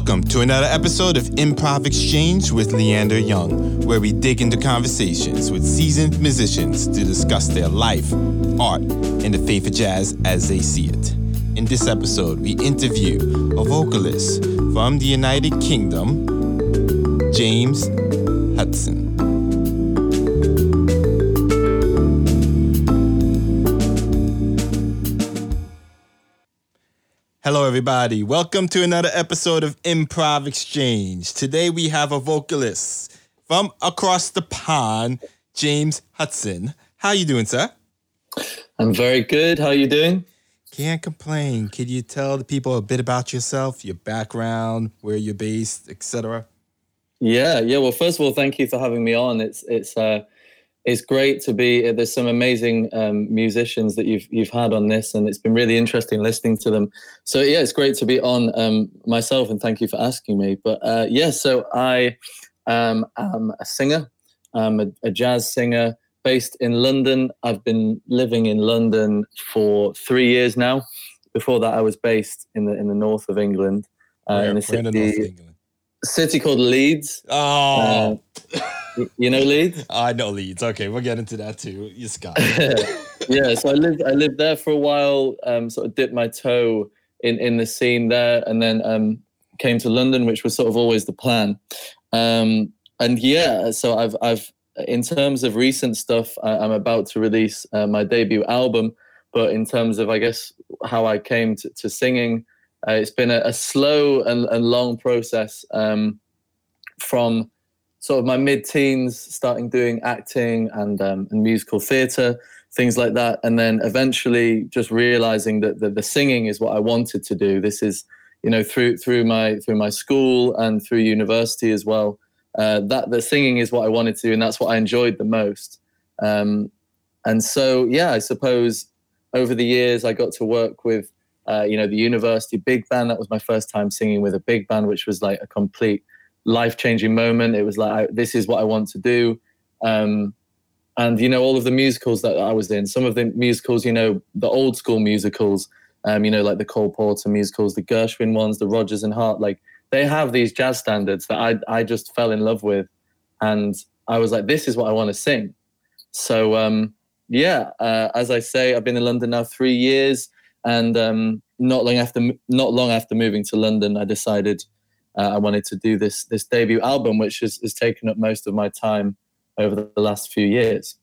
Welcome to another episode of Improv Exchange with Leander Young, where we dig into conversations with seasoned musicians to discuss their life, art, and the faith of jazz as they see it. In this episode, we interview a vocalist from the United Kingdom, James Hudson. Hello, everybody. Welcome to another episode of Improv Exchange. Today we have a vocalist from across the pond, James Hudson. How you doing, sir? I'm very good. How are you doing? Can't complain. Could you tell the people a bit about yourself, your background, where you're based, etc.? Yeah, yeah. Well, first of all, thank you for having me on. It's it's uh, it's great to be. There's some amazing um, musicians that you've you've had on this, and it's been really interesting listening to them. So yeah, it's great to be on um, myself, and thank you for asking me. But uh, yeah, so I um, am a singer. I'm a, a jazz singer based in London. I've been living in London for three years now. Before that, I was based in the in the north of England, uh, Where- in a city city called Leeds. Oh, Y- You know Leeds? I know Leeds. Okay, we'll get into that too. You Scott. yeah, so I lived I lived there for a while. Um, sort of dipped my toe in in the scene there, and then um, came to London, which was sort of always the plan. Um, and yeah, so I've I've in terms of recent stuff, I, I'm about to release uh, my debut album. But in terms of I guess how I came to, to singing, uh, it's been a, a slow and, and long process um, from sort of my mid-teens, starting doing acting and um, and musical theatre, things like that, and then eventually just realizing that the, the singing is what I wanted to do. This is, you know, through through my through my school and through university as well. Uh, that the singing is what I wanted to do, and that's what I enjoyed the most. Um, and so, yeah, I suppose over the years I got to work with, uh, you know, the university big band. That was my first time singing with a big band, which was like a complete life changing moment. It was like, I, this is what I want to do. Um, and, you know, all of the musicals that I was in, some of the musicals, you know, the old school musicals, um, you know, like the Cole Porter musicals, the Gershwin ones, the Rodgers and Hart, like they have these jazz standards that I, I just fell in love with. And I was like, this is what I want to sing. So, um, yeah, uh, as I say, I've been in London now three years. And um, not long after, not long after moving to London, I decided uh, I wanted to do this this debut album, which has, has taken up most of my time over the last few years.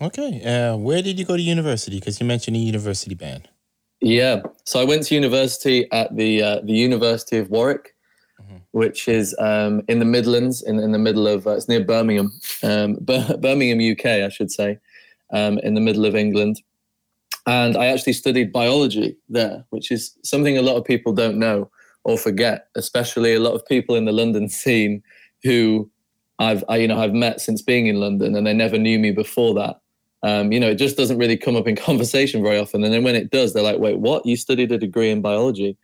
okay, uh, where did you go to university? Because you mentioned a university band. Yeah, so I went to university at the uh, the University of Warwick, Mhm. which is um, in the Midlands, in in the middle of uh, it's near Birmingham, um, Bir- Birmingham, UK, I should say, um, in the middle of England. And I actually studied biology there, which is something a lot of people don't know or forget, especially a lot of people in the London scene who I've I, you know I've met since being in London, and they never knew me before that. Um, you know, it just doesn't really come up in conversation very often. And then when it does, they're like, "Wait, what? You studied a degree in biology?"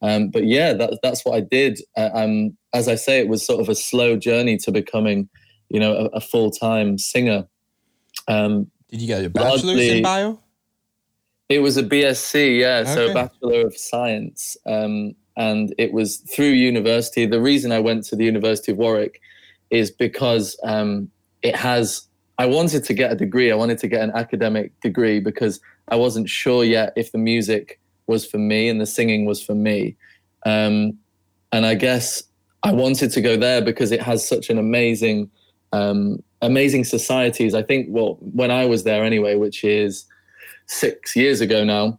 Um, but yeah, that, that's what I did. Uh, um, as I say, it was sort of a slow journey to becoming, you know, a, a full time singer. Um, Did you get your bachelor's Largely- in bio? It was a BSc, yeah, so Okay. Bachelor of Science, um, and it was through university. The reason I went to the University of Warwick is because um, it has. I wanted to get a degree. I wanted to get an academic degree because I wasn't sure yet if the music was for me and the singing was for me. Um, and I guess I wanted to go there because it has such an amazing, um, amazing societies. I think, well, when I was there anyway, which is six years ago now,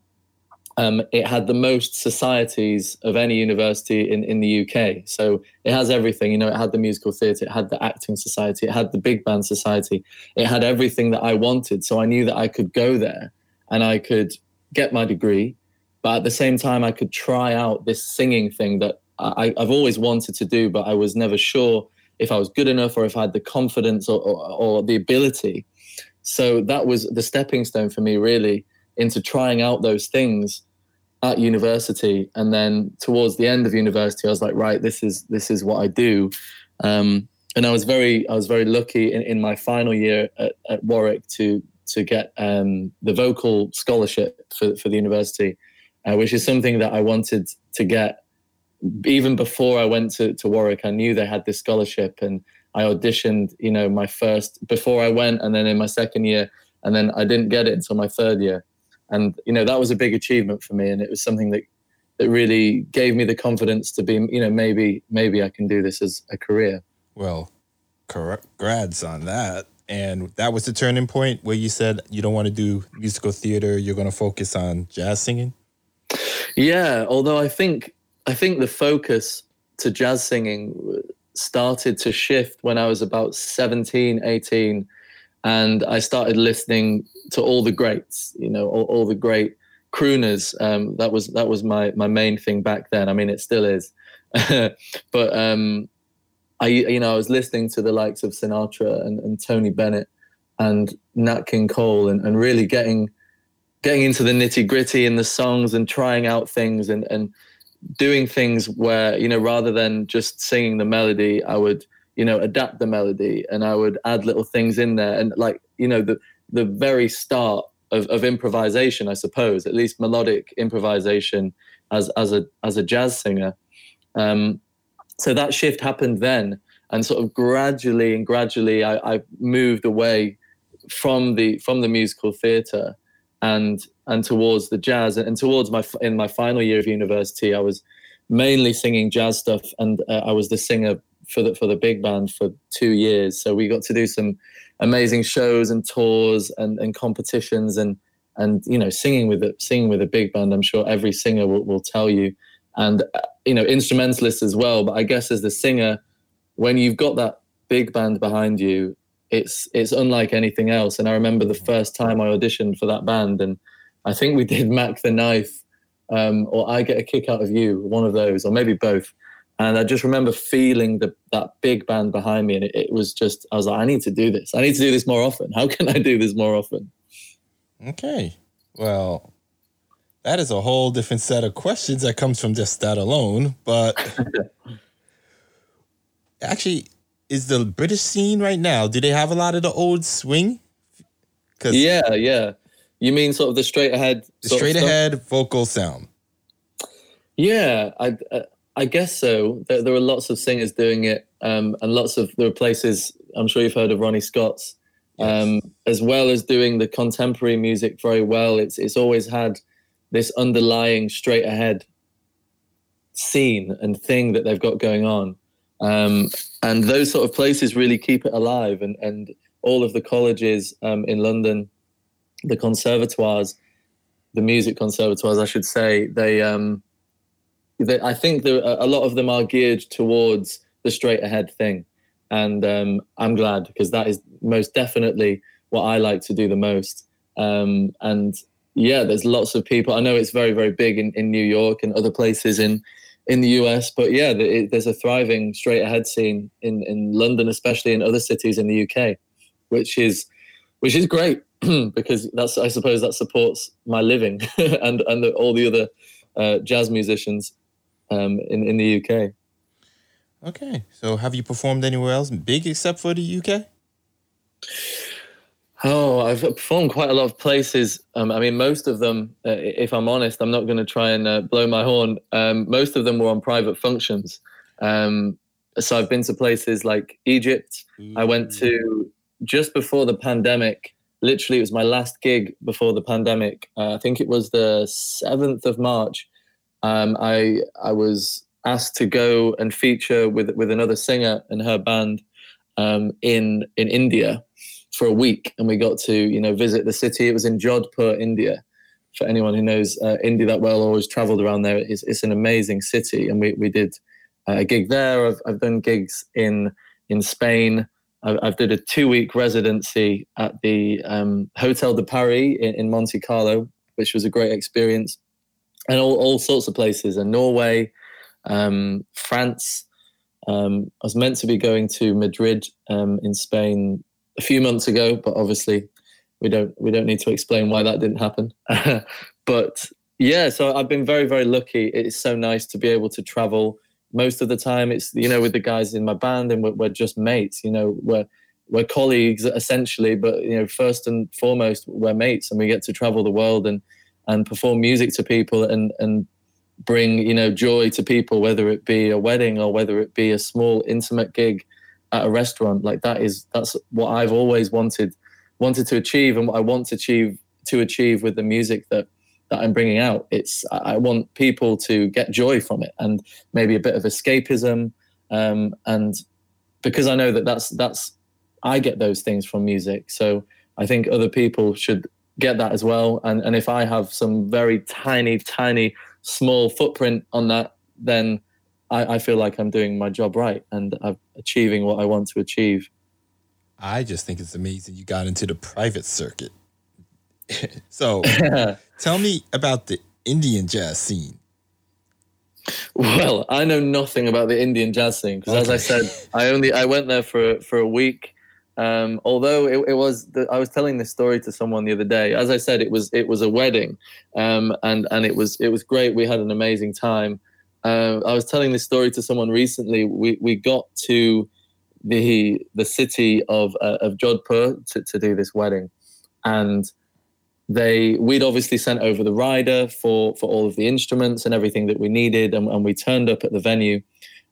um, it had the most societies of any university in, in the UK. So it has everything. You know, it had the musical theatre, it had the acting society, it had the big band society, it had everything that I wanted. So I knew that I could go there and I could get my degree, but at the same time, I could try out this singing thing that I, I've always wanted to do, but I was never sure if I was good enough or if I had the confidence or, or, or the ability. So that was the stepping stone for me, really, into trying out those things at university. And then towards the end of university, I was like, right, this is this is what I do. Um, and I was very I was very lucky in, in my final year at, at Warwick to to get um, the vocal scholarship for, for the university, uh, which is something that I wanted to get even before I went to, to Warwick, I knew they had this scholarship and I auditioned, you know, my first before I went and then in my second year. And then I didn't get it until my third year. And, you know, that was a big achievement for me. And it was something that, that really gave me the confidence to be, you know, maybe, maybe I can do this as a career. Well, correct grads on that. And that was the turning point where you said you don't want to do musical theater, you're going to focus on jazz singing? Yeah, although I think I think the focus to jazz singing started to shift when I was about 17, 18 and I started listening to all the greats, you know, all, all the great crooners. Um, that was that was my my main thing back then. I mean, it still is. but um, I, you know, I was listening to the likes of Sinatra and, and Tony Bennett and Nat King Cole, and, and really getting getting into the nitty gritty in the songs and trying out things and and doing things where you know rather than just singing the melody, I would you know adapt the melody and I would add little things in there and like you know the the very start of, of improvisation, I suppose, at least melodic improvisation as as a as a jazz singer. Um, so that shift happened then and sort of gradually and gradually I, I moved away from the from the musical theater and and towards the jazz and, towards my in my final year of university I was mainly singing jazz stuff and uh, I was the singer for the for the big band for 2 years. So we got to do some amazing shows and tours and, and competitions and and you know singing with it singing with a big band I'm sure every singer will, will tell you. And uh, you know instrumentalists as well but i guess as the singer when you've got that big band behind you it's it's unlike anything else. And i remember the first time i auditioned for that band and i think we did mac the knife um, or i get a kick out of you one of those or maybe both. And i just remember feeling the, that big band behind me and it, it was just i was like i need to do this. I need to do this more often. How can i do this more often? Okay. Well that is a whole different set of questions that comes from just that alone. But actually, is the British scene right now? Do they have a lot of the old swing? Cause yeah, yeah. You mean sort of the straight ahead, straight ahead vocal sound? Yeah, I I guess so. There, there are lots of singers doing it, um, and lots of there are places. I'm sure you've heard of Ronnie Scott's, um, yes. as well as doing the contemporary music very well. It's it's always had this underlying straight ahead scene and thing that they've got going on. Um, and those sort of places really keep it alive. And, and all of the colleges um, in London, the conservatoires, the music conservatoires, I should say, they, um, they I think there, a lot of them are geared towards the straight ahead thing. And um, I'm glad because that is most definitely what I like to do the most. Um, and yeah, there's lots of people. I know it's very, very big in, in New York and other places in in the US, but yeah, there's a thriving straight ahead scene in in London, especially in other cities in the UK, which is which is great because that's I suppose that supports my living and and the, all the other uh, jazz musicians um, in in the UK. Okay, so have you performed anywhere else big except for the UK? Oh, I've performed quite a lot of places. Um, I mean, most of them, uh, if I'm honest, I'm not going to try and uh, blow my horn. Um, most of them were on private functions. Um, so I've been to places like Egypt. Mm. I went to just before the pandemic. Literally, it was my last gig before the pandemic. Uh, I think it was the seventh of March. Um, I I was asked to go and feature with with another singer and her band um, in in India for a week, and we got to you know visit the city. It was in Jodhpur, India. For anyone who knows uh, India that well, always travelled around there. It's, it's an amazing city, and we we did a gig there. I've, I've done gigs in in Spain. I've, I've did a two week residency at the um, Hotel de Paris in, in Monte Carlo, which was a great experience, and all, all sorts of places. And Norway, um, France. Um, I was meant to be going to Madrid um, in Spain a few months ago, but obviously we don't we don't need to explain why that didn't happen. but yeah, so I've been very very lucky. It's so nice to be able to travel. Most of the time, it's you know with the guys in my band, and we're, we're just mates. You know, we're we're colleagues essentially, but you know first and foremost we're mates, and we get to travel the world and and perform music to people and and bring you know joy to people, whether it be a wedding or whether it be a small intimate gig at a restaurant. Like that is that's what I've always wanted wanted to achieve, and what I want to achieve to achieve with the music that that I'm bringing out. It's I want people to get joy from it and maybe a bit of escapism, um, and because I know that that's that's I get those things from music. So I think other people should get that as well. And and if I have some very tiny, tiny, small footprint on that, then I, I feel like I'm doing my job right and I'm achieving what I want to achieve. I just think it's amazing you got into the private circuit. so tell me about the Indian jazz scene. Well, I know nothing about the Indian jazz scene because, okay. as I said, I only I went there for for a week. Um, although it, it was, the, I was telling this story to someone the other day. As I said, it was it was a wedding, um, and and it was it was great. We had an amazing time. Uh, I was telling this story to someone recently. We we got to the the city of uh, of Jodhpur to, to do this wedding, and they we'd obviously sent over the rider for for all of the instruments and everything that we needed, and, and we turned up at the venue,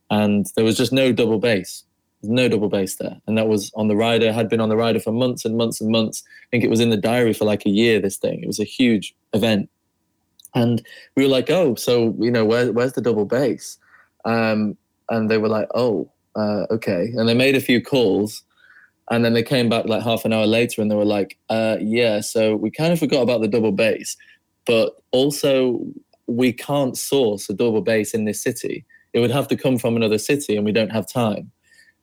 and there was just no double bass. No double bass there. And that was on the rider, had been on the rider for months and months and months. I think it was in the diary for like a year, this thing. It was a huge event. And we were like, oh, so, you know, where, where's the double bass? Um, and they were like, oh, uh, okay. And they made a few calls. And then they came back like half an hour later and they were like, uh, yeah, so we kind of forgot about the double bass. But also, we can't source a double bass in this city. It would have to come from another city and we don't have time.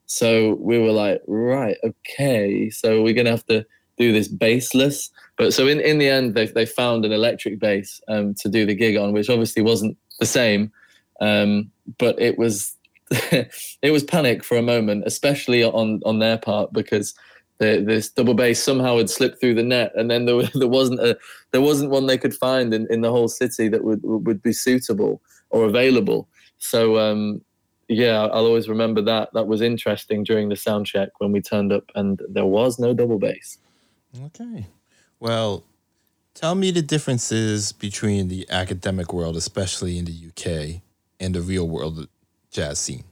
So we were like, right, okay. So we're gonna have to do this bassless. But so in, in the end, they they found an electric bass um, to do the gig on, which obviously wasn't the same. Um, but it was it was panic for a moment, especially on on their part because the, this double bass somehow had slipped through the net, and then there, there wasn't a there wasn't one they could find in, in the whole city that would would be suitable or available. So um, yeah, I'll always remember that. That was interesting during the sound check when we turned up and there was no double bass. Okay. Well, tell me the differences between the academic world, especially in the UK, and the real world jazz scene.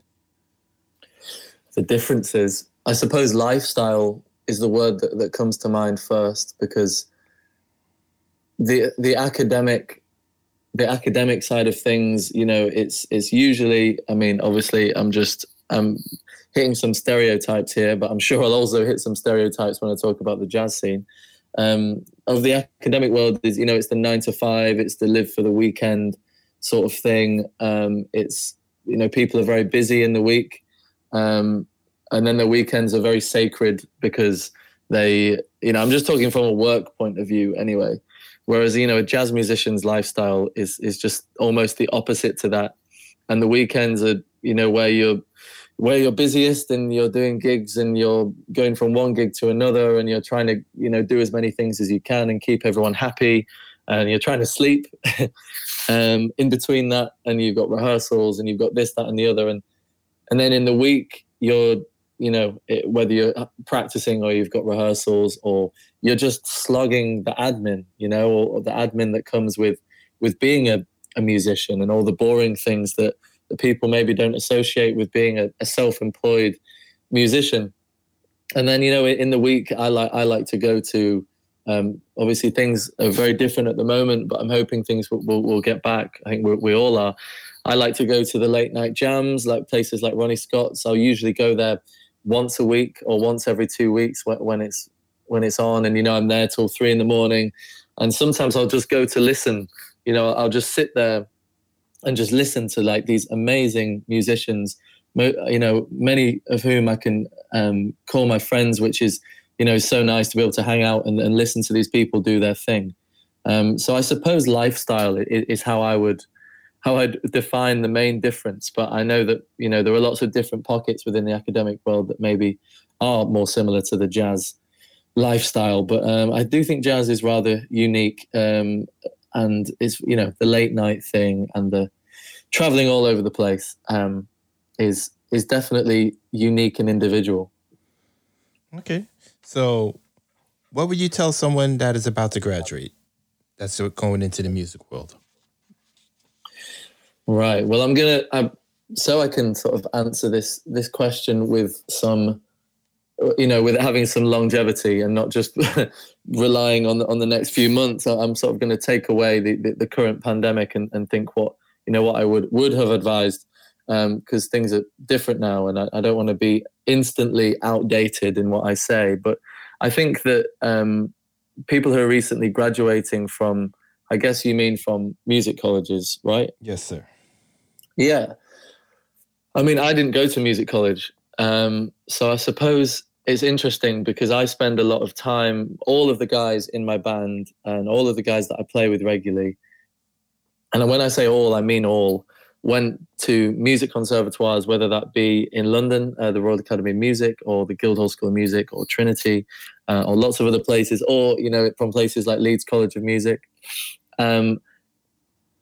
The differences, I suppose, lifestyle is the word that, that comes to mind first because the the academic the academic side of things, you know, it's it's usually. I mean, obviously, I'm just I'm hitting some stereotypes here, but I'm sure I'll also hit some stereotypes when I talk about the jazz scene. Um, of the academic world is, you know, it's the nine to five, it's the live for the weekend sort of thing. Um, it's you know, people are very busy in the week, um, and then the weekends are very sacred because they, you know, I'm just talking from a work point of view anyway. Whereas you know a jazz musician's lifestyle is is just almost the opposite to that, and the weekends are you know where you're where you're busiest and you're doing gigs and you're going from one gig to another and you're trying to you know do as many things as you can and keep everyone happy and you're trying to sleep um, in between that and you've got rehearsals and you've got this that and the other. And and then in the week you're you know it, whether you're practicing or you've got rehearsals or you're just slugging the admin you know or, or the admin that comes with with being a, a musician and all the boring things that, that people maybe don't associate with being a, a self-employed musician. And then you know in the week i like i like to go to um, obviously things are very different at the moment but i'm hoping things will, will, will get back. I think we, we all are. I like to go to the late night jams like places like ronnie scott's. I'll usually go there once a week or once every two weeks when it's when it's on. And you know i'm there till three in the morning. And sometimes i'll just go to listen. You know i'll just sit there and just listen to like these amazing musicians you know many of whom i can um, call my friends which is you know so nice to be able to hang out and, and listen to these people do their thing um, so i suppose lifestyle is, is how i would how I'd define the main difference. But I know that you know there are lots of different pockets within the academic world that maybe are more similar to the jazz lifestyle. But um, I do think jazz is rather unique, um, and it's you know the late night thing and the traveling all over the place um, is is definitely unique and individual. Okay, so what would you tell someone that is about to graduate, that's going into the music world? Right. Well, I'm gonna I, so I can sort of answer this this question with some, you know, with having some longevity and not just relying on the, on the next few months. I'm sort of going to take away the, the, the current pandemic and, and think what you know what I would would have advised because um, things are different now, and I, I don't want to be instantly outdated in what I say. But I think that um, people who are recently graduating from, I guess you mean from music colleges, right? Yes, sir. Yeah. I mean, I didn't go to music college. Um, so I suppose it's interesting because I spend a lot of time, all of the guys in my band and all of the guys that I play with regularly. And when I say all, I mean all, went to music conservatoires, whether that be in London, uh, the Royal Academy of Music, or the Guildhall School of Music, or Trinity, uh, or lots of other places, or you know from places like Leeds College of Music. Um,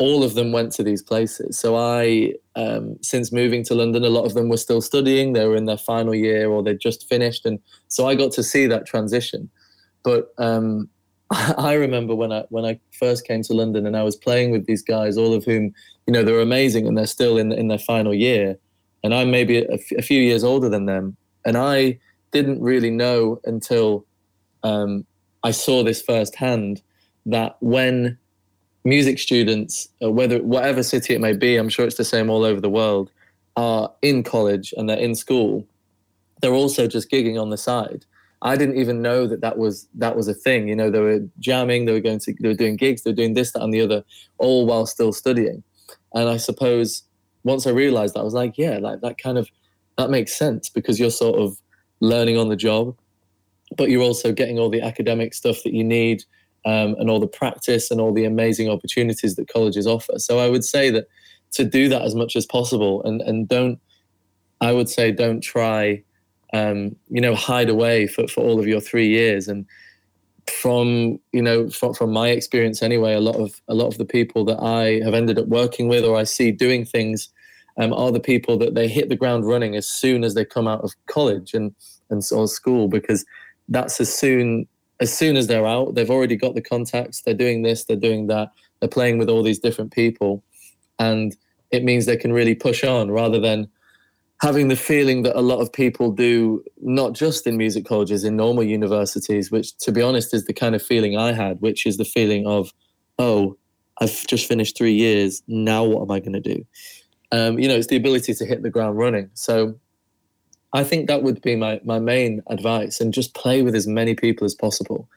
all of them went to these places. So I, um, since moving to London, a lot of them were still studying. They were in their final year or they'd just finished, and so I got to see that transition. But um, I remember when I when I first came to London and I was playing with these guys, all of whom you know they're amazing and they're still in in their final year, and I'm maybe a, f- a few years older than them, and I didn't really know until um, I saw this firsthand that when music students, uh, whether whatever city it may be, I'm sure it's the same all over the world, are in college and they're in school, they're also just gigging on the side. I didn't even know that that was that was a thing. You know, they were jamming, they were going to, they were doing gigs, they were doing this, that, and the other, all while still studying. And I suppose once I realized that, I was like, yeah, like that kind of that makes sense because you're sort of learning on the job, but you're also getting all the academic stuff that you need um, and all the practice and all the amazing opportunities that colleges offer. So I would say that to do that as much as possible and and don't, I would say don't try, um, you know, hide away for for all of your three years and from you know from, from my experience anyway a lot of a lot of the people that i have ended up working with or i see doing things um, are the people that they hit the ground running as soon as they come out of college and and or school because that's as soon as soon as they're out they've already got the contacts they're doing this they're doing that they're playing with all these different people and it means they can really push on rather than having the feeling that a lot of people do, not just in music colleges, in normal universities, which to be honest is the kind of feeling I had, which is the feeling of, oh, I've just finished three years. Now what am I going to do? Um, you know, it's the ability to hit the ground running. So I think that would be my, my main advice and just play with as many people as possible.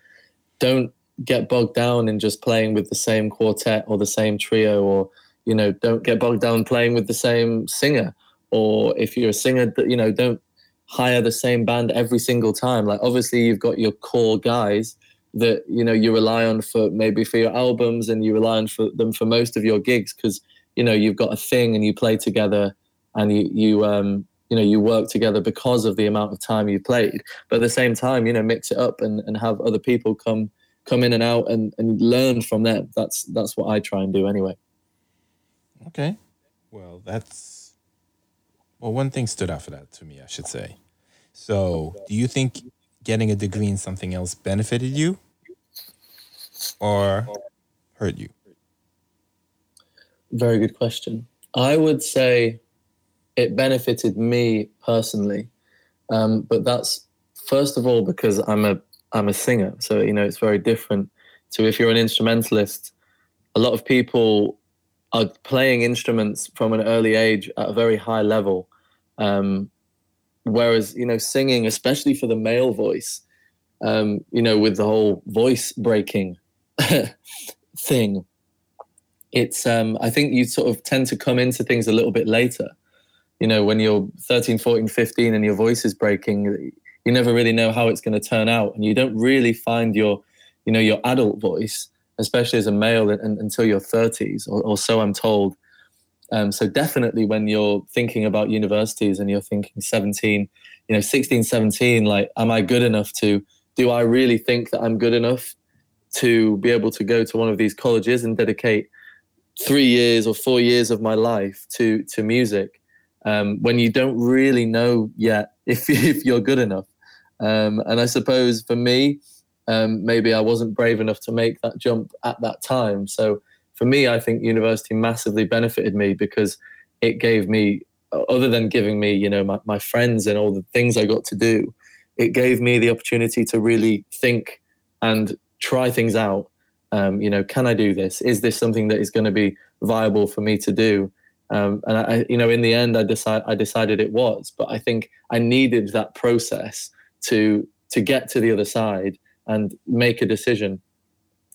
Don't get bogged down in just playing with the same quartet or the same trio or, you know, don't get bogged down playing with the same singer or if you're a singer you know don't hire the same band every single time like obviously you've got your core guys that you know you rely on for maybe for your albums and you rely on for them for most of your gigs because you know you've got a thing and you play together and you you um you know you work together because of the amount of time you played but at the same time you know mix it up and, and have other people come come in and out and, and learn from them that's that's what i try and do anyway okay well that's well, one thing stood out for that to me, I should say. So, do you think getting a degree in something else benefited you or hurt you? Very good question. I would say it benefited me personally, um, but that's first of all because I'm a I'm a singer, so you know it's very different to if you're an instrumentalist. A lot of people are playing instruments from an early age at a very high level, um, whereas, you know, singing, especially for the male voice, um, you know, with the whole voice breaking thing, it's, um, I think you sort of tend to come into things a little bit later. You know, when you're 13, 14, 15 and your voice is breaking, you never really know how it's going to turn out. And you don't really find your, you know, your adult voice, especially as a male, until your 30s, or, or so I'm told. Um, so definitely when you're thinking about universities and you're thinking 17, you know, 16, 17, like, am I good enough to, do I really think that I'm good enough to be able to go to one of these colleges and dedicate three years or four years of my life to, to music um, when you don't really know yet if, if you're good enough? Um, and I suppose for me, um, maybe I wasn't brave enough to make that jump at that time. So for me, I think university massively benefited me because it gave me, other than giving me, you know, my, my friends and all the things I got to do, it gave me the opportunity to really think and try things out. Um, you know, can I do this? Is this something that is going to be viable for me to do? Um, and I, you know, in the end, I decide I decided it was. But I think I needed that process to to get to the other side and make a decision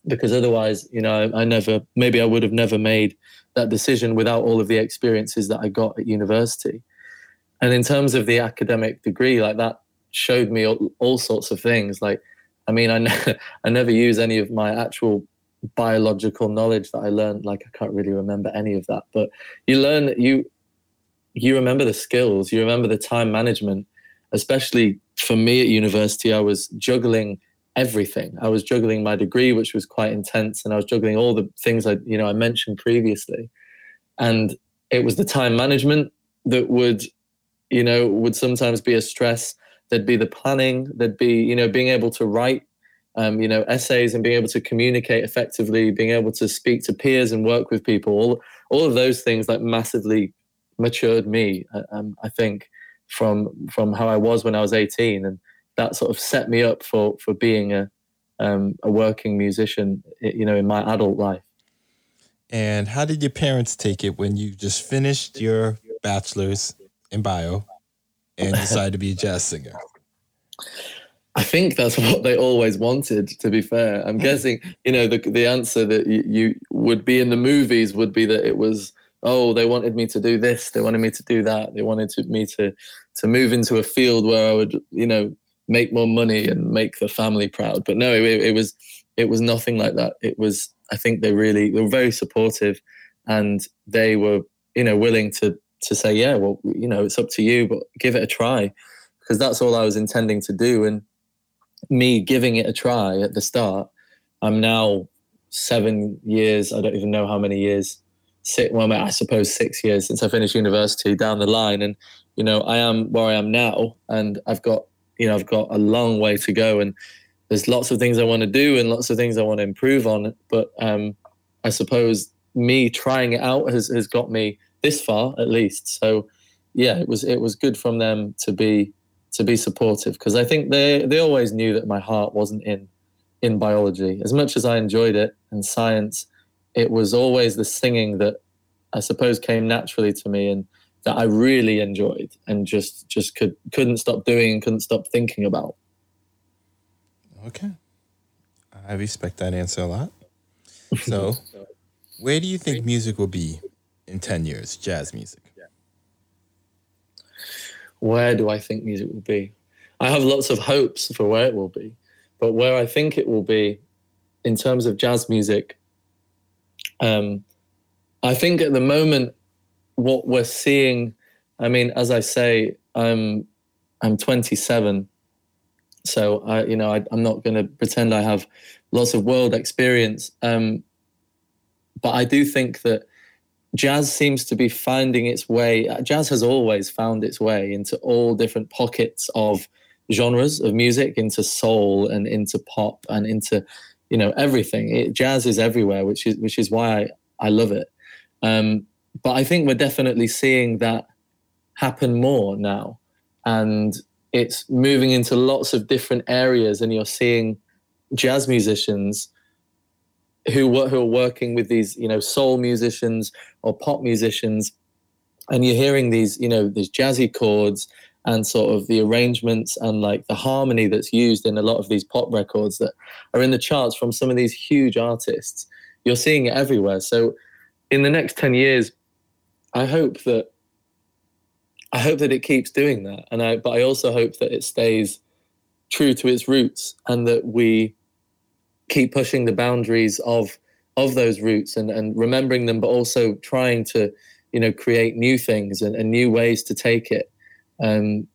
because otherwise, you know, I, I, never, maybe I would have never made that decision without all of the experiences that I got at university. And in terms of the academic degree, like that showed me all, all sorts of things. Like, I mean, I, ne- I never use any of my actual biological knowledge that I learned. Like, I can't really remember any of that, but you learn, you, you remember the skills, you remember the time management, especially for me at university, I was juggling everything. I was juggling my degree, which was quite intense, and I was juggling all the things I, you know, I mentioned previously. And it was the time management that would, you know, would sometimes be a stress. There'd be the planning. There'd be, you know, being able to write, um, you know, essays and being able to communicate effectively, being able to speak to peers and work with people. All, all of those things like massively matured me. Uh, um, I think from from how I was when I was 18 and that sort of set me up for for being a um, a working musician, you know, in my adult life. And how did your parents take it when you just finished your bachelor's in bio and decided to be a jazz singer? I think that's what they always wanted. To be fair, I'm hmm. guessing you know the the answer that you, you would be in the movies would be that it was oh they wanted me to do this, they wanted me to do that, they wanted to, me to to move into a field where I would you know make more money and make the family proud. But no, it, it was it was nothing like that. It was I think they really they were very supportive, and they were you know willing to to say yeah well you know it's up to you but give it a try because that's all I was intending to do and me giving it a try at the start I'm now seven years I don't even know how many years six well I suppose six years since I finished university down the line and you know I am where I am now and I've got you know, I've got a long way to go and there's lots of things I want to do and lots of things I want to improve on. But um, I suppose me trying it out has, has got me this far at least. So yeah, it was it was good from them to be to be supportive because I think they they always knew that my heart wasn't in in biology. As much as I enjoyed it and science, it was always the singing that I suppose came naturally to me and that I really enjoyed and just just could couldn't stop doing and couldn't stop thinking about. Okay. I respect that answer a lot. So, where do you think music will be in 10 years, jazz music? Where do I think music will be? I have lots of hopes for where it will be, but where I think it will be in terms of jazz music, um, I think at the moment what we're seeing, I mean, as I say, I'm I'm 27, so I, you know, I, am not going to pretend I have lots of world experience. Um, but I do think that jazz seems to be finding its way. Jazz has always found its way into all different pockets of genres of music, into soul and into pop and into, you know, everything. It, jazz is everywhere, which is which is why I, I love it. Um, but I think we're definitely seeing that happen more now. And it's moving into lots of different areas, and you're seeing jazz musicians who, who are working with these, you know, soul musicians or pop musicians, and you're hearing these, you know, these jazzy chords and sort of the arrangements and like the harmony that's used in a lot of these pop records that are in the charts from some of these huge artists. You're seeing it everywhere. So in the next 10 years, I hope that I hope that it keeps doing that, and I but I also hope that it stays true to its roots and that we keep pushing the boundaries of of those roots and and remembering them, but also trying to you know create new things and, and new ways to take it. Um,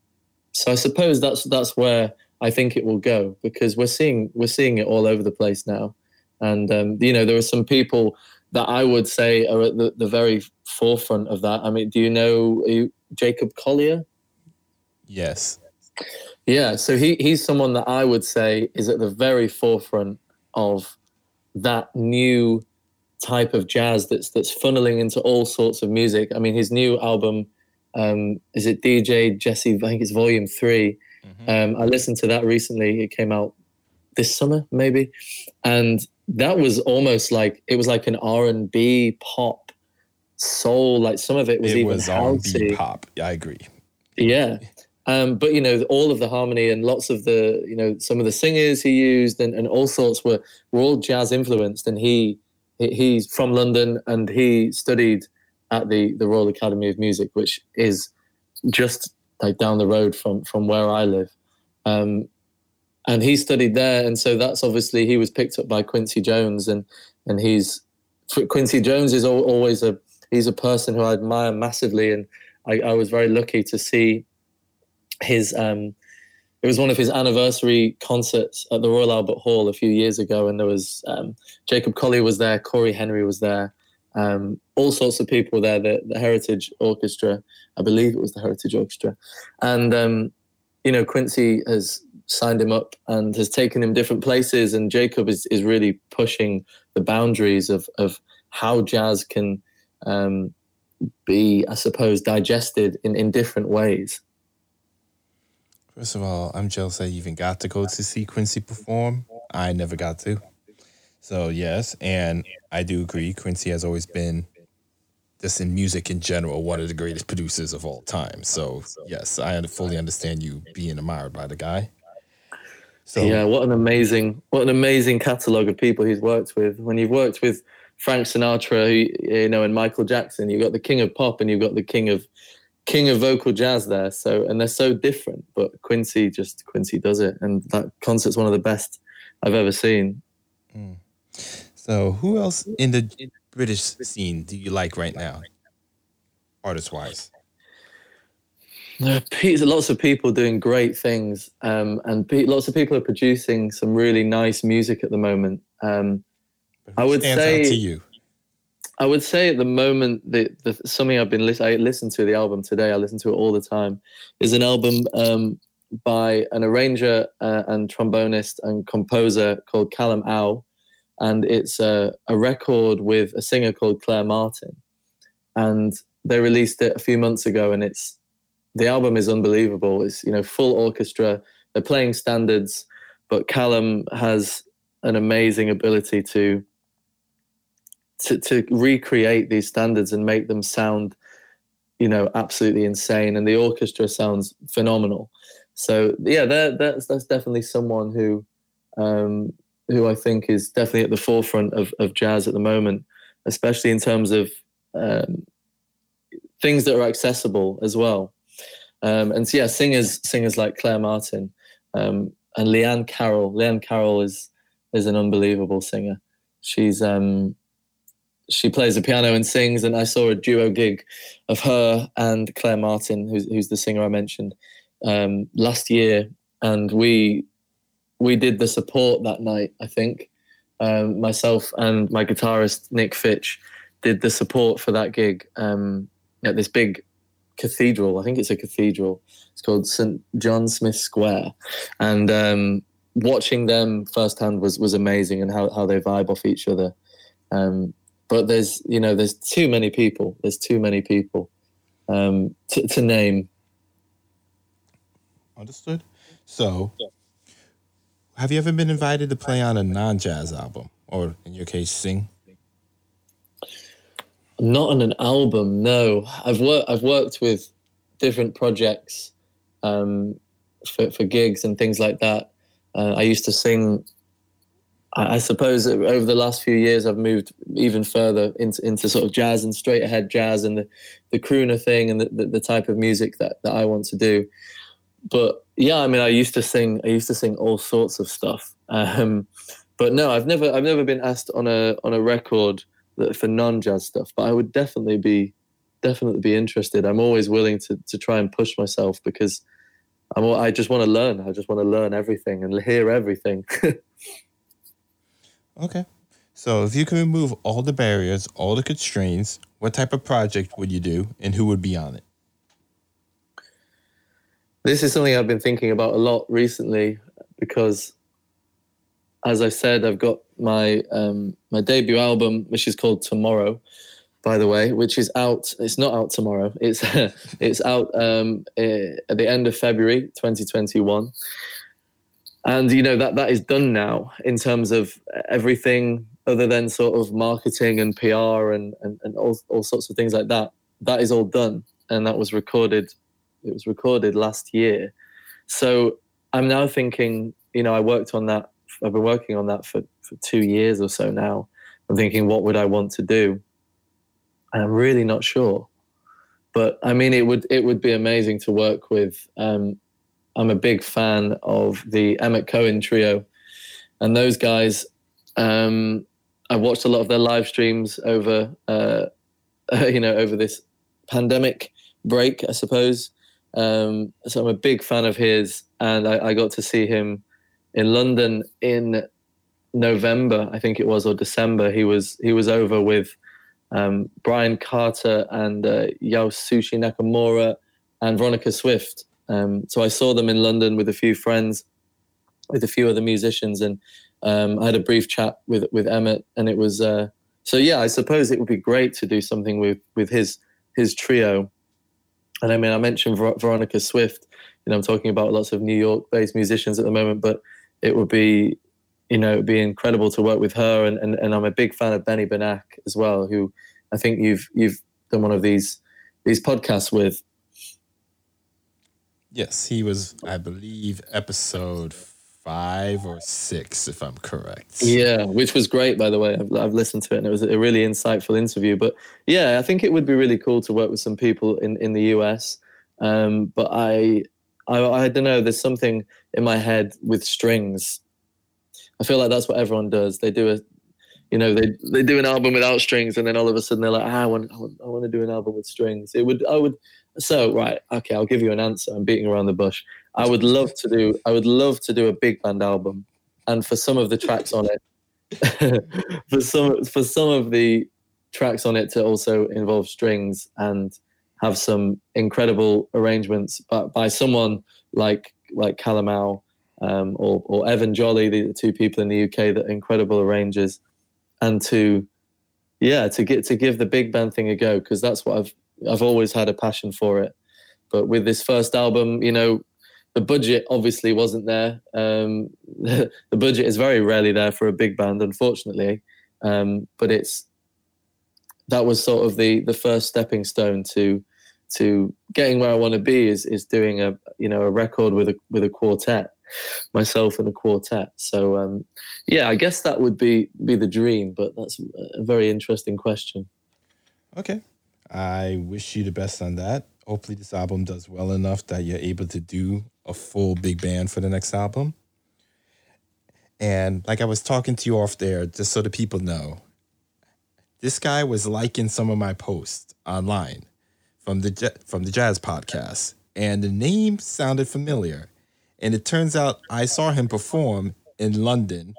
so I suppose that's that's where I think it will go because we're seeing we're seeing it all over the place now, and um, you know there are some people that I would say are at the, the very forefront of that. I mean, do you know Jacob Collier? Yes. Yeah, so he, he's someone that I would say is at the very forefront of that new type of jazz that's that's funneling into all sorts of music. I mean, his new album um, is it DJ Jesse? I think it's Volume 3 mm-hmm. um, I listened to that recently. It came out this summer, maybe, and that was almost like it was like an R and B pop soul. Like some of it was it even was R&B pop. I agree. Yeah. Um, but you know, all of the harmony and lots of the, you know, some of the singers he used and, and all sorts were were all jazz influenced. And he he's from London and he studied at the the Royal Academy of Music, which is just like down the road from from where I live. Um, and he studied there, and so that's obviously he was picked up by Quincy Jones, and and he's Quincy Jones is always a he's a person who I admire massively, and I, I was very lucky to see his. Um, it was one of his anniversary concerts at the Royal Albert Hall a few years ago, and there was um, Jacob Collier was there, Cory Henry was there, um, all sorts of people there. The, the, Heritage Orchestra, I believe it was the Heritage Orchestra, and um, you know Quincy has signed him up and has taken him different places, and Jacob is is really pushing the boundaries of of how jazz can um, be, I suppose, digested in, in different ways. First of all, I'm jealous I even got to go to see Quincy perform. I never got to. So, yes, and I do agree. Quincy has always been, just in music in general, one of the greatest producers of all time. So, yes, I fully understand you being admired by the guy. So, yeah, what an amazing, what an amazing catalog of people he's worked with. When you've worked with Frank Sinatra, you know, and Michael Jackson. You've got the king of pop and you've got the king of king of vocal jazz there. So and they're so different, but Quincy just Quincy does it, and that concert's one of the best I've ever seen. Mm. So who else in the British scene do you like right now, artist wise? There are lots of people doing great things, um, and lots of people are producing some really nice music at the moment. Um, I would say to you. I would say at the moment that the, something I've been listening. I to the album today. I listen to it all the time. Is an album um, by an arranger uh, and trombonist and composer called Callum Au, and it's a, a record with a singer called Claire Martin, and they released it a few months ago, and it's the album is unbelievable. It's you know full orchestra. They're playing standards, but Callum has an amazing ability to to, to recreate these standards and make them sound, you know, absolutely insane. And the orchestra sounds phenomenal. So yeah, that's that's definitely someone who um, who I think is definitely at the forefront of, of jazz at the moment, especially in terms of um, things that are accessible as well. Um, and so yeah, singers singers like Claire Martin um, and Liane Carroll. Liane Carroll is is an unbelievable singer. She's um, she plays the piano and sings. And I saw a duo gig of her and Claire Martin, who's, who's the singer I mentioned, um, last year. And we we did the support that night. I think um, myself and my guitarist Nick Fitch did the support for that gig um, at this big cathedral. I think it's a cathedral. It's called St John Smith Square, and um, watching them firsthand was was amazing, and how how they vibe off each other. Um, but there's you know there's too many people. There's too many people um, to, to name. Understood. So, have you ever been invited to play on a non-jazz album, or in your case, sing? Not on an album. No, I've worked. I've worked with different projects um, for for gigs and things like that. Uh, I used to sing I suppose over the last few years, I've moved even further into, into sort of jazz and straight ahead jazz and the, the crooner thing and the, the, the, type of music that, that I want to do. But yeah, I mean, I used to sing, I used to sing all sorts of stuff. Um, but no, I've never, I've never been asked on a, on a record that, for non-jazz stuff, but I would definitely be, definitely be interested. I'm always willing to, to try and push myself because I'm, I just want to learn. I just want to learn everything and hear everything. Okay. So if you can remove all the barriers, all the constraints, what type of project would you do and who would be on it? This is something I've been thinking about a lot recently because as I said, I've got my um, my debut album, which is called Tomorrow, by the way, which is out. It's not out tomorrow. It's it's out um, eh, at the end of February, 2021. And you know that that is done now in terms of everything other than sort of marketing and PR and and, and all, all sorts of things like that. That is all done, and that was recorded. It was recorded last year. So I'm now thinking, you know, I worked on that. I've been working on that for, for two years or so now. I'm thinking, what would I want to do? And I'm really not sure. But I mean, it would it would be amazing to work with. Um, I'm a big fan of the Emmet Cohen trio, and those guys. Um, I watched a lot of their live streams over, uh, you know, over this pandemic break, I suppose. Um, so I'm a big fan of his, and I, I, got to see him in London in November, I think it was, or December. He was he was over with um, Brian Carter and uh, Nakamura and Veronica Swift. Um, so I saw them in London with a few friends, with a few other musicians, and um, I had a brief chat with with Emmet, and it was uh, so yeah. I suppose it would be great to do something with with his his trio and I mean, I mentioned Ver- Veronica Swift. You know, I'm talking about lots of New York-based musicians at the moment, but it would be, you know, it'd be incredible to work with her. And, and, and I'm a big fan of Benny Benack as well, who I think you've you've done one of these these podcasts with. Yes, he was, I believe, episode five or six, if I'm correct. Yeah, which was great, by the way. I've, I've, listened to it and it was a really insightful interview. But yeah, I think it would be really cool to work with some people in, in the US. Um, but I, I, I don't know, there's something in my head with strings. I feel like that's what everyone does. They do a, you know, they they do an album without strings, and then all of a sudden they're like, ah, I want, I want, to do an album with strings. It would, I would. So right, okay, I'll give you an answer. I'm beating around the bush. I would love to do. I would love to do a big band album, and for some of the tracks on it, for some for some of the tracks on it to also involve strings and have some incredible arrangements by, by someone like like Callum Au um, or or Evan Jolly, the two people in the UK that incredible arrangers, and to yeah to get to give the big band thing a go because that's what I've I've always had a passion for it. But with this first album, you know, the budget obviously wasn't there. Um, the budget is very rarely there for a big band, unfortunately. Um, but it's that was sort of the the first stepping stone to to getting where I want to be is is doing a you know a record with a with a quartet, myself and a quartet. So um, yeah, I guess that would be be the dream. But that's a very interesting question. Okay, I wish you the best on that. Hopefully, this album does well enough that you're able to do a full big band for the next album. And like I was talking to you off there, just so the people know, this guy was liking some of my posts online from the from the jazz podcast, and the name sounded familiar. And it turns out I saw him perform in London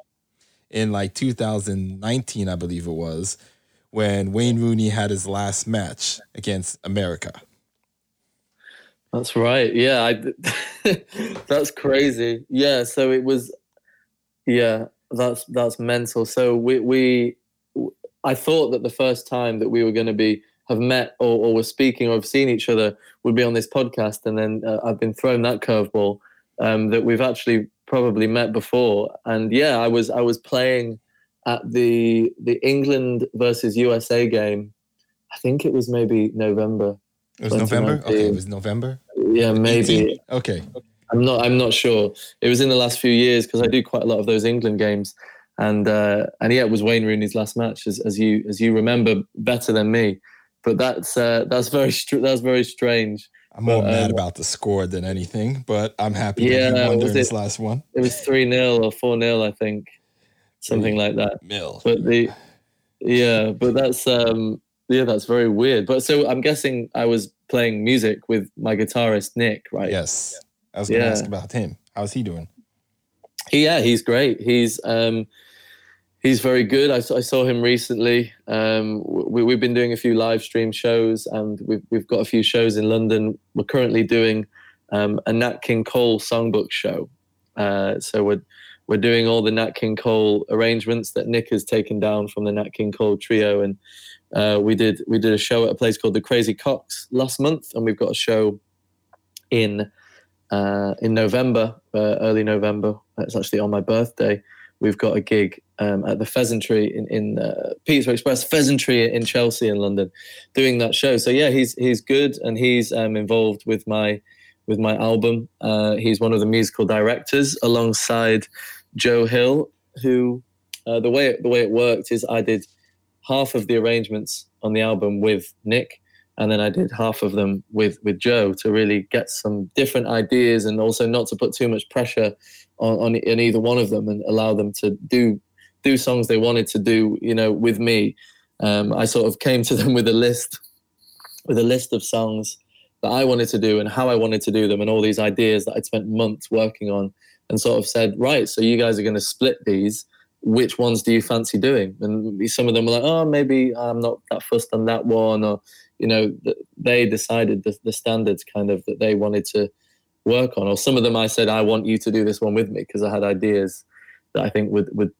in like 2019, I believe it was, when Wayne Rooney had his last match against America. That's right. Yeah, I, that's crazy. Yeah, so it was. Yeah, that's that's mental. So we we, I thought that the first time that we were going to be have met or, or were speaking or have seen each other would be on this podcast, and then uh, I've been thrown that curveball um, that we've actually probably met before. And yeah, I was I was playing at the the England versus USA game. I think it was maybe November. It was November. Okay, it was November. Yeah, maybe. Okay. I'm not. I'm not sure. It was in the last few years because I do quite a lot of those England games, and uh, and yeah, it was Wayne Rooney's last match, as, as you as you remember better than me. But that's uh, that's very str- that's very strange. I'm more mad um, about the score than anything, but I'm happy yeah, that he won during this last one. It was three 0 or four 0 I think, something like that. Mill. But the yeah, but that's um yeah, that's very weird. But so I'm guessing I was playing music with my guitarist Nick, right? Yes. I was going to yeah. ask about him. How's he doing? He, yeah, he's great. He's um, he's very good. I, I saw him recently. Um, we, have been doing a few live stream shows, and we've we've got a few shows in London. We're currently doing um, a Nat King Cole songbook show. Uh, so we're we're doing all the Nat King Cole arrangements that Nick has taken down from the Nat King Cole trio, and uh, we did we did a show at a place called the Crazy Coqs last month, and we've got a show in uh, in November, uh, early November. It's actually on my birthday. We've got a gig um, at the Pheasantry in, in uh, Pizza Express Pheasantry in Chelsea in London, doing that show. So yeah, he's he's good and he's um, involved with my with my album. Uh, he's one of the musical directors alongside Joe Hill, who uh, the way the way it worked is I did half of the arrangements on the album with Nick, and then I did half of them with with Joe to really get some different ideas and also not to put too much pressure on, on, on either one of them and allow them to do do songs they wanted to do, you know, with me. Um, I sort of came to them with a list with a list of songs that I wanted to do and how I wanted to do them and all these ideas that I'd spent months working on and sort of said, right, so you guys are going to split these. Which ones do you fancy doing? And some of them were like, oh, maybe I'm not that fussed on that one. Or, you know, they decided the, the standards kind of that they wanted to work on. Or some of them I said, I want you to do this one with me because I had ideas that I think would, would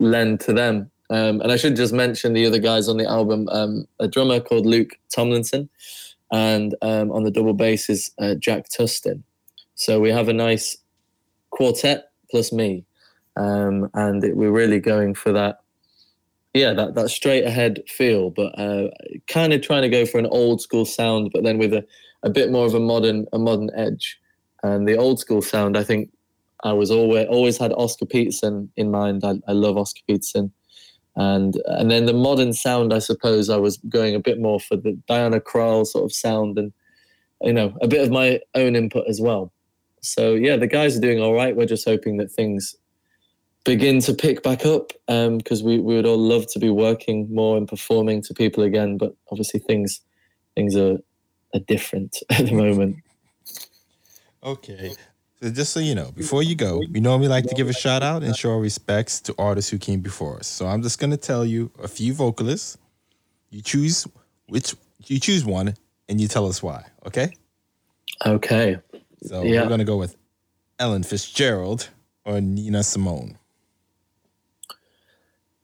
lend to them. Um, and I should just mention the other guys on the album, um, a drummer called Luke Tomlinson and um, on the double bass is uh, Jack Tustin. So we have a nice quartet plus me, um, and it, we're really going for that. Yeah, that, that straight ahead feel, but uh, kind of trying to go for an old school sound, but then with a, a bit more of a modern a modern edge. And the old school sound, I think, I was always always had Oscar Peterson in mind. I, I love Oscar Peterson and and then the modern sound, I suppose, I was going a bit more for the Diana Krall sort of sound, and you know, a bit of my own input as well. So yeah, the guys are doing all right. We're just hoping that things begin to pick back up because um, we, we would all love to be working more and performing to people again, but obviously things things are are different at the moment. Okay. So just so you know, before you go, we normally like to give a shout out and show our respects to artists who came before us. So I'm just gonna tell you a few vocalists. You choose which you choose one and you tell us why. Okay. Okay. So yeah. we're gonna go with Ella Fitzgerald or Nina Simone.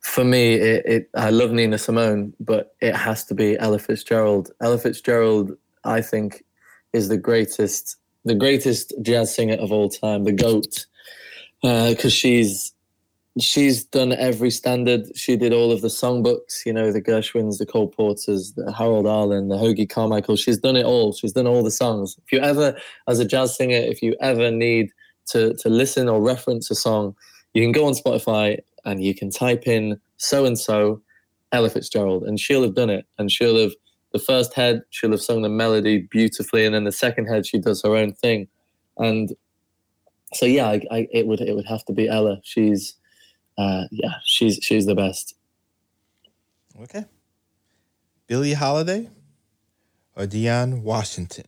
For me, it, it I love Nina Simone, but it has to be Ella Fitzgerald. Ella Fitzgerald, I think, is the greatest the greatest jazz singer of all time, the goat, because uh, she's she's done every standard. She did all of the songbooks, you know, the Gershwins, the Cole Porters, the Harold Arlen, the Hoagy Carmichael. She's done it all. She's done all the songs. If you ever, as a jazz singer, if you ever need to to listen or reference a song, you can go on Spotify and you can type in so and so Ella Fitzgerald, and she'll have done it, and she'll have the first head she'll have sung the melody beautifully and then the second head she does her own thing. And so yeah I, I, it would it would have to be ella. She's uh, yeah she's she's the best. Okay. Billie holiday or Dinah Washington?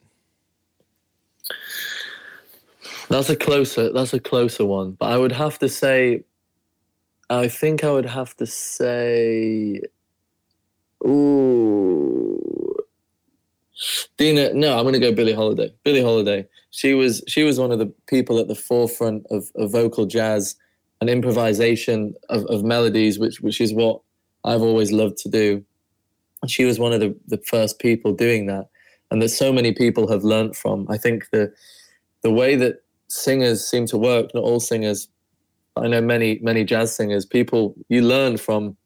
That's a closer that's a closer one but i would have to say i think i would have to say ooh Dinah, no, I'm going to go Billie Holiday. Billie Holiday. She was she was one of the people at the forefront of, of vocal jazz and improvisation of, of melodies, which which is what I've always loved to do. She was one of the, the first people doing that, and that so many people have learnt from. I think the the way that singers seem to work, not all singers, I know many many jazz singers. People you learn from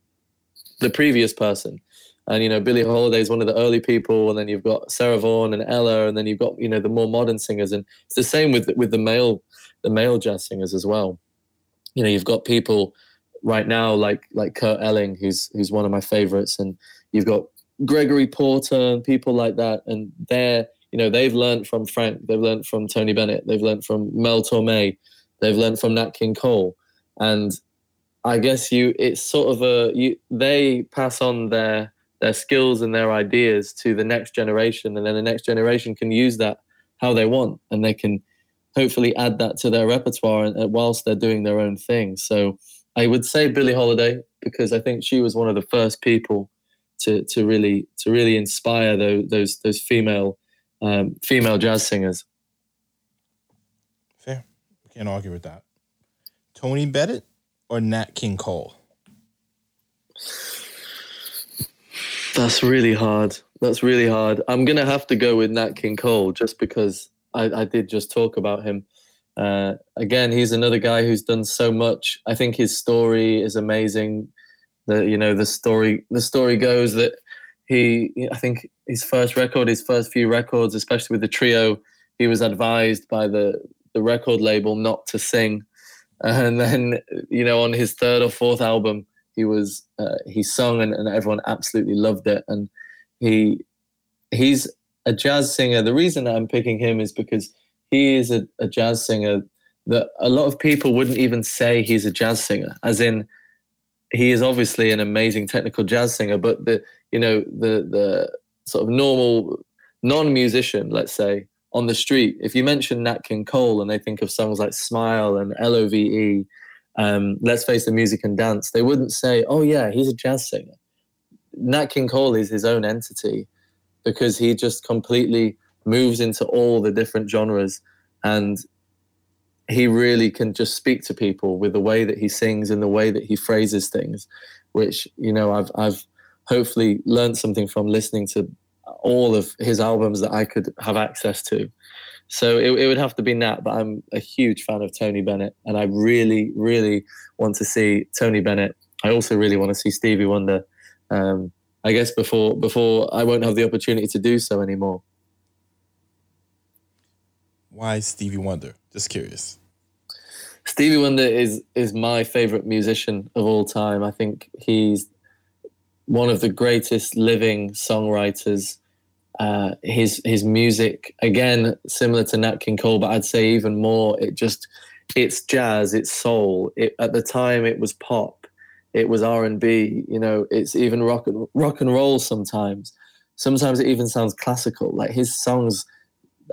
the previous person and you know Billie Holiday is one of the early people, and then you've got Sarah Vaughan and Ella, and then you've got you know the more modern singers, and it's the same with with the male the male jazz singers as well. You know, you've got people right now like like Kurt Elling, who's who's one of my favorites, and you've got Gregory Porter and people like that, and they're you know they've learned from Frank, they've learned from Tony Bennett, they've learned from Mel Torme, they've learned from Nat King Cole, and I guess you it's sort of a you they pass on their their skills and their ideas to the next generation and then the next generation can use that how they want and they can hopefully add that to their repertoire and, uh, whilst they're doing their own thing. So i would say billie holiday because i think she was one of the first people to to really to really inspire those those, those female um, female jazz singers. Fair. Can't argue with that. Tony Bennett or Nat King Cole? That's really hard. That's really hard. I'm gonna have to go with Nat King Cole just because I, I did just talk about him. Uh, again, he's another guy who's done so much. I think his story is amazing. The you know the story the story goes that he I think his first record, his first few records, especially with the trio, he was advised by the the record label not to sing, and then you know on his third or fourth album he was uh, he sung and, and everyone absolutely loved it. And he he's a jazz singer. The reason i'm picking him is because he is a, a jazz singer that a lot of people wouldn't even say he's a jazz singer as in he is obviously an amazing technical jazz singer but the you know the the sort of normal non-musician let's say on the street if you mention nat king cole and they think of songs like smile and love um, Let's Face the Music and Dance, they wouldn't say, oh, yeah, he's a jazz singer. Nat King Cole is his own entity because he just completely moves into all the different genres and he really can just speak to people with the way that he sings and the way that he phrases things which you know I've I've hopefully learned something from listening to all of his albums that I could have access to so it, it would have to be Nat, but I'm a huge fan of Tony Bennett, and I really, really want to see Tony Bennett. I also really want to see Stevie Wonder. Um, I guess before before I won't have the opportunity to do so anymore. Why Stevie Wonder? Just curious. Stevie Wonder is is my favorite musician of all time. I think he's one of the greatest living songwriters uh, his his music again similar to Nat King Cole, but I'd say even more. It just it's jazz, it's soul. It, at the time, it was pop, it was R and B. You know, it's even rock and rock and roll sometimes. Sometimes it even sounds classical. Like his songs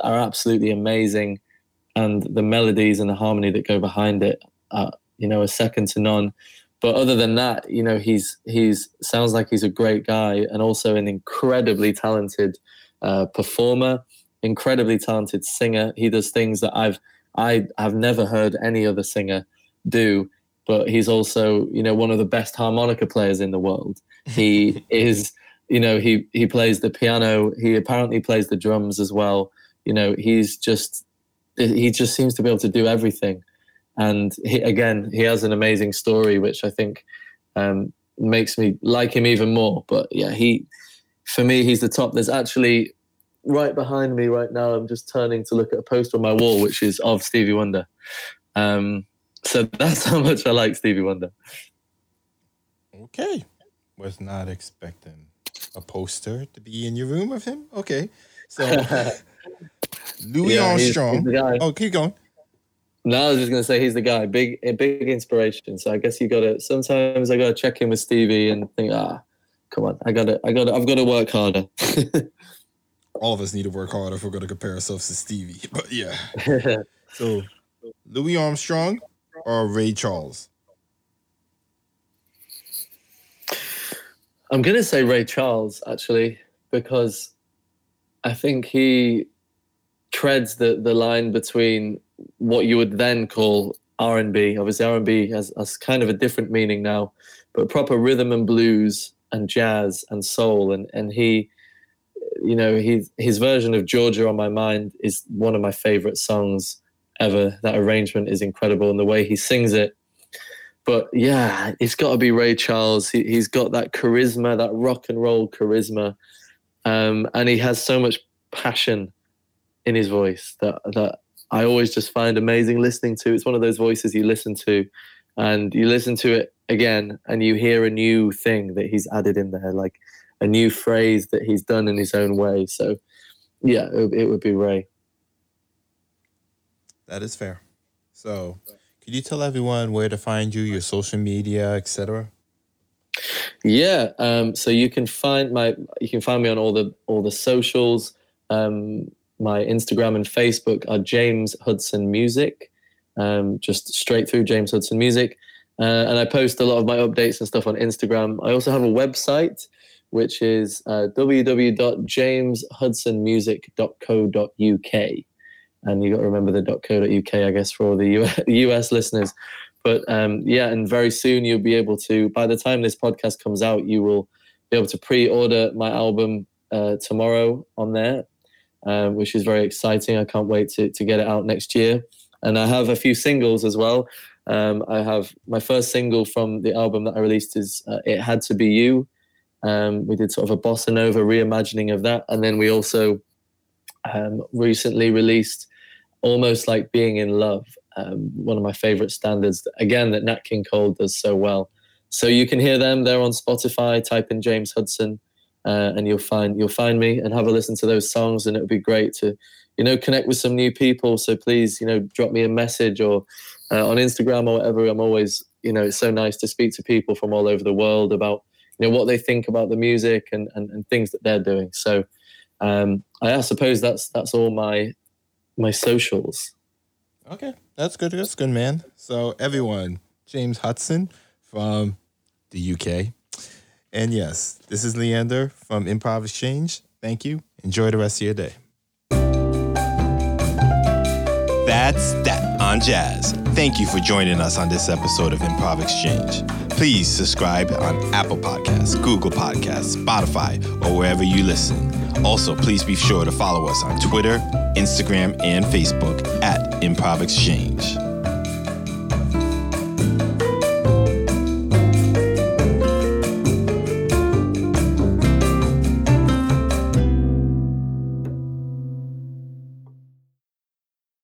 are absolutely amazing, and the melodies and the harmony that go behind it, are, you know, are second to none but other than that, you know, he's he's sounds like he's a great guy and also an incredibly talented uh, performer, incredibly talented singer. He does things that I've I have never heard any other singer do. But he's also, you know, one of the best harmonica players in the world. He is, you know, he he plays the piano. He apparently plays the drums as well. You know, he's just he just seems to be able to do everything and he, again, he has an amazing story, which I think um, makes me like him even more. But yeah, he, for me, he's the top. There's actually right behind me right now. I'm just turning to look at a poster on my wall, which is of Stevie Wonder. Um, so that's how much I like Stevie Wonder. Okay, was not expecting a poster to be in your room of him. Okay, so Louis yeah, Armstrong. He's, he's oh, keep going. No, I was just gonna say he's the guy, big, a big inspiration. So I guess you gotta. Sometimes I gotta check in with Stevie and think, ah, come on, I gotta, I gotta, I've got to work harder. All of us need to work harder if we're gonna compare ourselves to Stevie. But yeah. so, Louis Armstrong or Ray Charles? I'm gonna say Ray Charles actually because I think he treads the the line between what you would then call R&B. Obviously, R&B has, has kind of a different meaning now, but proper rhythm and blues and jazz and soul. And, and he, you know, he, his version of Georgia on My Mind is one of my favorite songs ever. That arrangement is incredible and the way he sings it. But yeah, it's got to be Ray Charles. He, he's got that charisma, that rock and roll charisma. Um, and he has so much passion in his voice that, that I always just find amazing listening to. It's one of those voices you listen to and you listen to it again and you hear a new thing that he's added in there, like a new phrase that he's done in his own way. So, yeah, it, it would be Ray. That is fair. So, could you tell everyone where to find you, your social media, etc.? Yeah, um, so you can find my you can find me on all the all the socials. Um, my Instagram and Facebook are James Hudson Music, um, just straight through James Hudson Music. Uh, and I post a lot of my updates and stuff on Instagram. I also have a website, which is uh, www.jameshudsonmusic.co.uk. And you got to remember the .co.uk, I guess, for all the US, US listeners. but um, yeah, and very soon you'll be able to. By the time this podcast comes out, you will be able to pre-order my album uh, tomorrow on there, uh, which is very exciting. I can't wait to to get it out next year. And I have a few singles as well. Um, I have my first single from the album that I released is uh, "It Had to Be You." Um, we did sort of a bossa nova reimagining of that, and then we also um, recently released "Almost Like Being in Love," um, one of my favorite standards. Again, that Nat King Cole does so well. So you can hear them. They're on Spotify. Type in James Hudson, uh, and you'll find you'll find me and have a listen to those songs. And it would be great to, you know, connect with some new people. So please, you know, drop me a message or uh, on Instagram or whatever. I'm always, you know, it's so nice to speak to people from all over the world about, you know, what they think about the music and and, and things that they're doing. So um, I suppose that's that's all my my socials. Okay, that's good. That's good, man. So everyone, James Hudson from the UK, and yes, this is Leander from Improv Exchange. Thank you. Enjoy the rest of your day. That's that on jazz. Thank you for joining us on this episode of Improv Exchange. Please subscribe on Apple Podcasts, Google Podcasts, Spotify, or wherever you listen. Also, please be sure to follow us on Twitter, Instagram, and Facebook at Improv Exchange.